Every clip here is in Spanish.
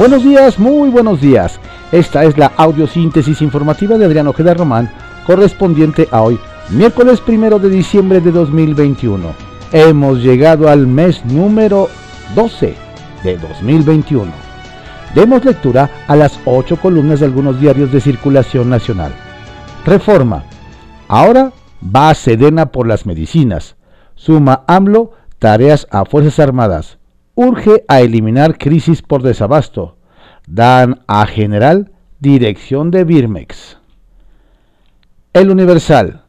Buenos días, muy buenos días. Esta es la audiosíntesis informativa de Adriano Ojeda Román, correspondiente a hoy, miércoles primero de diciembre de 2021. Hemos llegado al mes número 12 de 2021. Demos lectura a las ocho columnas de algunos diarios de circulación nacional. Reforma. Ahora va Sedena por las medicinas. Suma AMLO tareas a Fuerzas Armadas urge a eliminar crisis por desabasto. Dan a general dirección de Birmex. El Universal.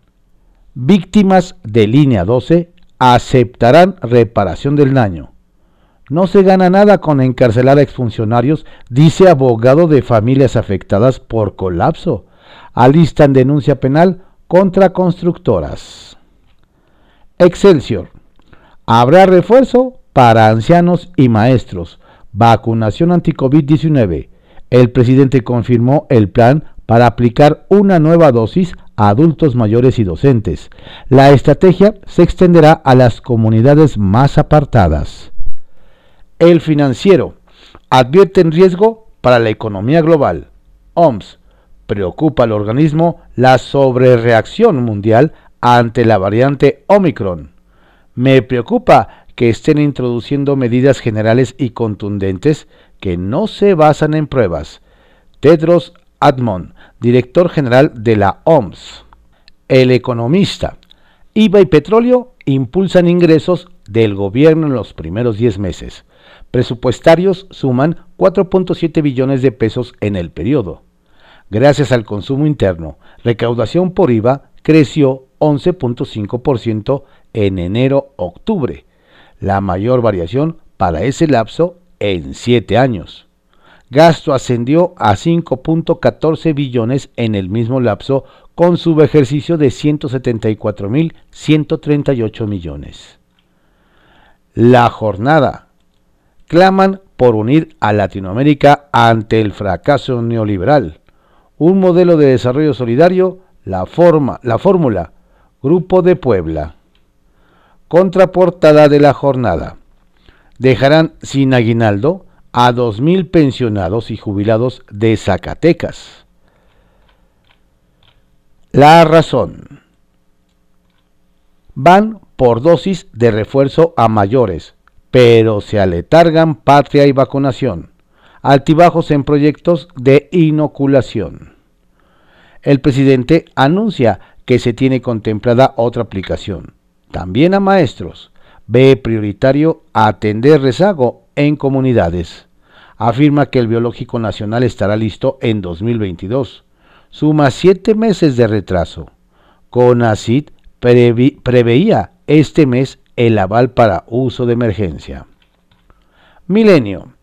Víctimas de línea 12 aceptarán reparación del daño. No se gana nada con encarcelar a exfuncionarios, dice abogado de familias afectadas por colapso. Alistan denuncia penal contra constructoras. Excelsior. Habrá refuerzo para ancianos y maestros. Vacunación anti-COVID-19. El presidente confirmó el plan para aplicar una nueva dosis a adultos mayores y docentes. La estrategia se extenderá a las comunidades más apartadas. El financiero advierte en riesgo para la economía global. OMS preocupa al organismo la sobrereacción mundial ante la variante Omicron. Me preocupa que estén introduciendo medidas generales y contundentes que no se basan en pruebas. Tedros Admon, director general de la OMS. El economista. IVA y petróleo impulsan ingresos del gobierno en los primeros 10 meses. Presupuestarios suman 4.7 billones de pesos en el periodo. Gracias al consumo interno, recaudación por IVA creció 11.5% en enero-octubre la mayor variación para ese lapso en siete años. Gasto ascendió a 5.14 billones en el mismo lapso con subejercicio de 174.138 millones. La jornada. Claman por unir a Latinoamérica ante el fracaso neoliberal. Un modelo de desarrollo solidario, la la fórmula, Grupo de Puebla. Contraportada de la jornada. Dejarán sin aguinaldo a 2.000 pensionados y jubilados de Zacatecas. La razón. Van por dosis de refuerzo a mayores, pero se aletargan patria y vacunación. Altibajos en proyectos de inoculación. El presidente anuncia que se tiene contemplada otra aplicación también a maestros. Ve prioritario atender rezago en comunidades. Afirma que el Biológico Nacional estará listo en 2022. Suma siete meses de retraso. CONACID preveía este mes el aval para uso de emergencia. Milenio.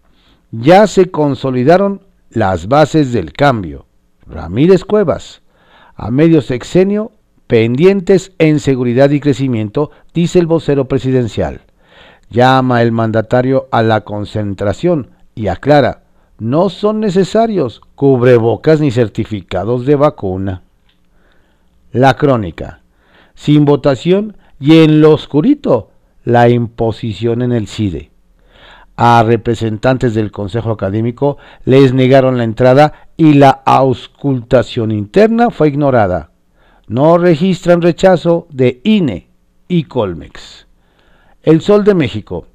Ya se consolidaron las bases del cambio. Ramírez Cuevas. A medio sexenio pendientes en seguridad y crecimiento, dice el vocero presidencial. Llama el mandatario a la concentración y aclara, no son necesarios cubrebocas ni certificados de vacuna. La crónica. Sin votación y en lo oscurito, la imposición en el CIDE. A representantes del Consejo Académico les negaron la entrada y la auscultación interna fue ignorada no registran rechazo de INE y Colmex. El Sol de México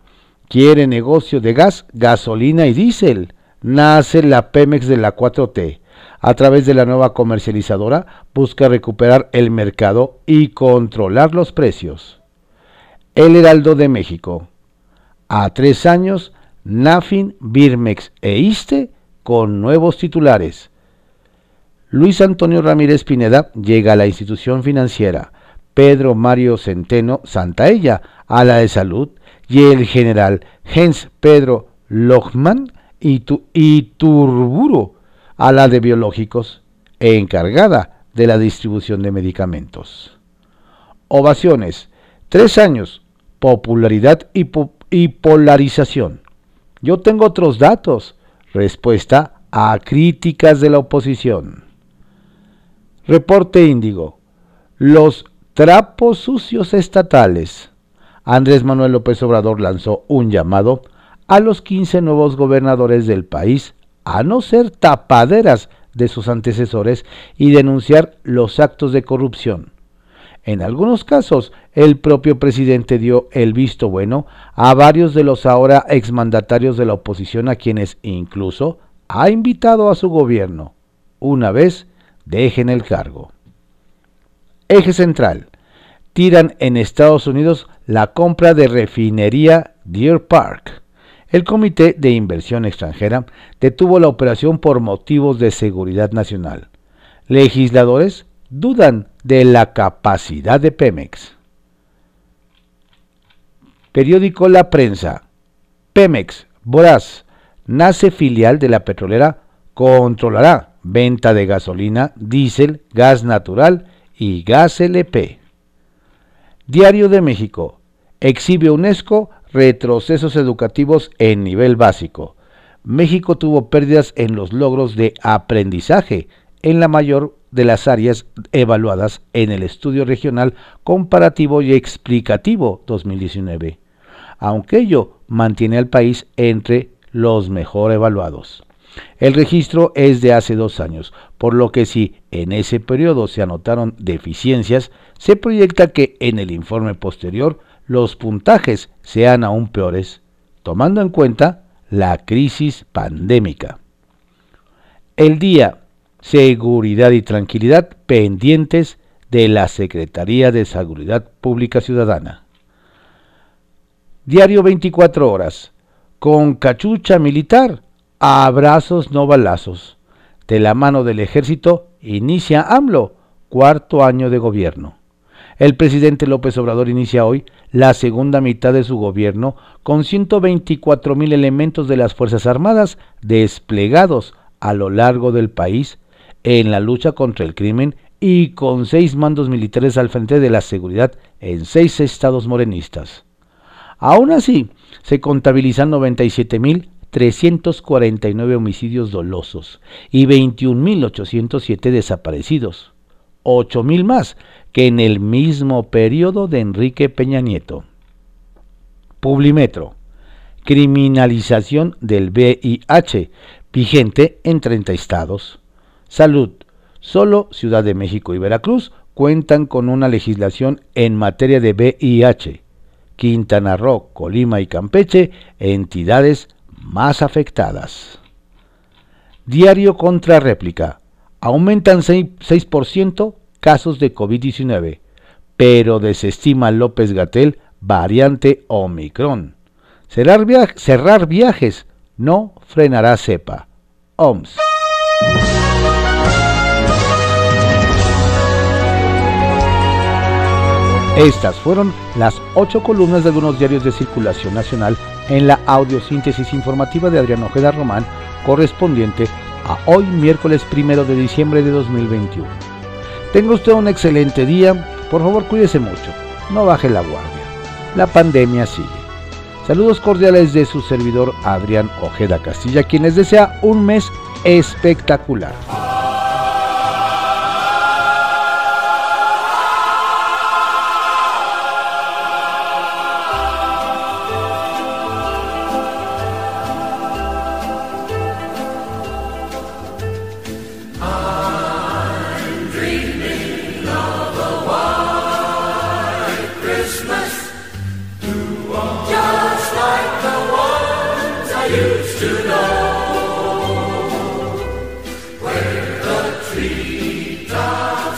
quiere negocio de gas, gasolina y diésel. Nace la Pemex de la 4T. A través de la nueva comercializadora busca recuperar el mercado y controlar los precios. El Heraldo de México. A tres años, Nafin, Birmex e ISTE con nuevos titulares. Luis Antonio Ramírez Pineda llega a la institución financiera, Pedro Mario Centeno Santaella a la de salud y el general Jens Pedro Lochman y, Turburo a la de biológicos e encargada de la distribución de medicamentos. Ovaciones. Tres años. Popularidad y, y polarización. Yo tengo otros datos. Respuesta a críticas de la oposición. Reporte Índigo. Los trapos sucios estatales. Andrés Manuel López Obrador lanzó un llamado a los 15 nuevos gobernadores del país a no ser tapaderas de sus antecesores y denunciar los actos de corrupción. En algunos casos, el propio presidente dio el visto bueno a varios de los ahora exmandatarios de la oposición a quienes incluso ha invitado a su gobierno, una vez dejen el cargo. Eje central. Tiran en Estados Unidos la compra de refinería Deer Park. El Comité de Inversión Extranjera detuvo la operación por motivos de seguridad nacional. Legisladores dudan de la capacidad de Pemex. Periódico La Prensa. Pemex, Boraz, nace filial de la petrolera, controlará venta de gasolina, diésel, gas natural y gas LP. Diario de México. Exhibe UNESCO retrocesos educativos en nivel básico. México tuvo pérdidas en los logros de aprendizaje en la mayor de las áreas evaluadas en el estudio regional comparativo y explicativo 2019, aunque ello mantiene al país entre los mejor evaluados. El registro es de hace dos años, por lo que si en ese periodo se anotaron deficiencias, se proyecta que en el informe posterior los puntajes sean aún peores, tomando en cuenta la crisis pandémica. El día Seguridad y Tranquilidad pendientes de la Secretaría de Seguridad Pública Ciudadana. Diario 24 horas. Con cachucha militar abrazos no balazos. De la mano del ejército inicia AMLO, cuarto año de gobierno. El presidente López Obrador inicia hoy la segunda mitad de su gobierno con 124 mil elementos de las Fuerzas Armadas desplegados a lo largo del país en la lucha contra el crimen y con seis mandos militares al frente de la seguridad en seis estados morenistas. Aún así, se contabilizan 97 mil 349 homicidios dolosos y 21.807 desaparecidos, 8.000 más que en el mismo periodo de Enrique Peña Nieto. Publimetro. Criminalización del VIH, vigente en 30 estados. Salud. Solo Ciudad de México y Veracruz cuentan con una legislación en materia de VIH. Quintana Roo, Colima y Campeche, entidades más afectadas. Diario contra réplica. Aumentan 6%, casos de COVID-19, pero desestima López Gatel variante Omicron. Cerrar, cerrar viajes no frenará cepa. OMS. Estas fueron las ocho columnas de algunos diarios de circulación nacional en la audiosíntesis informativa de Adrián Ojeda Román, correspondiente a hoy miércoles primero de diciembre de 2021. Tenga usted un excelente día, por favor cuídese mucho, no baje la guardia. La pandemia sigue. Saludos cordiales de su servidor Adrián Ojeda Castilla, quien les desea un mes espectacular.